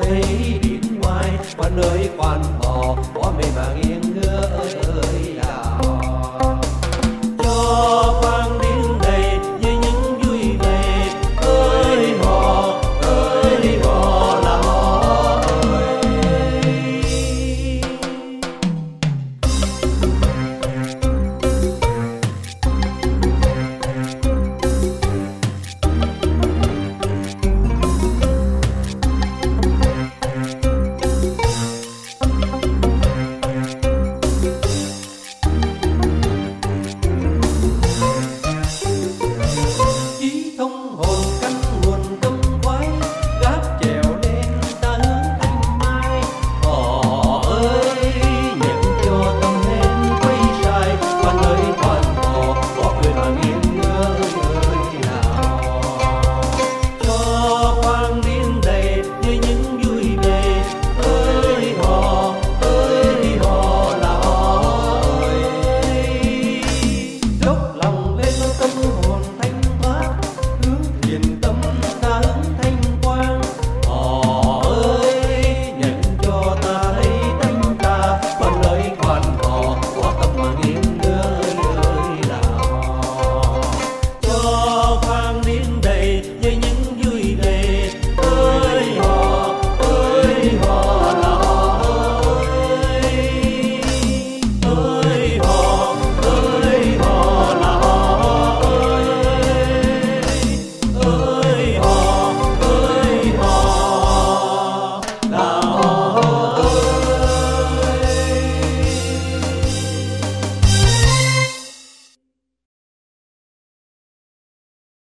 thấy biển ngoài. Qua nơi quan họ có mây mà nghiêng ngứa ơi ơi.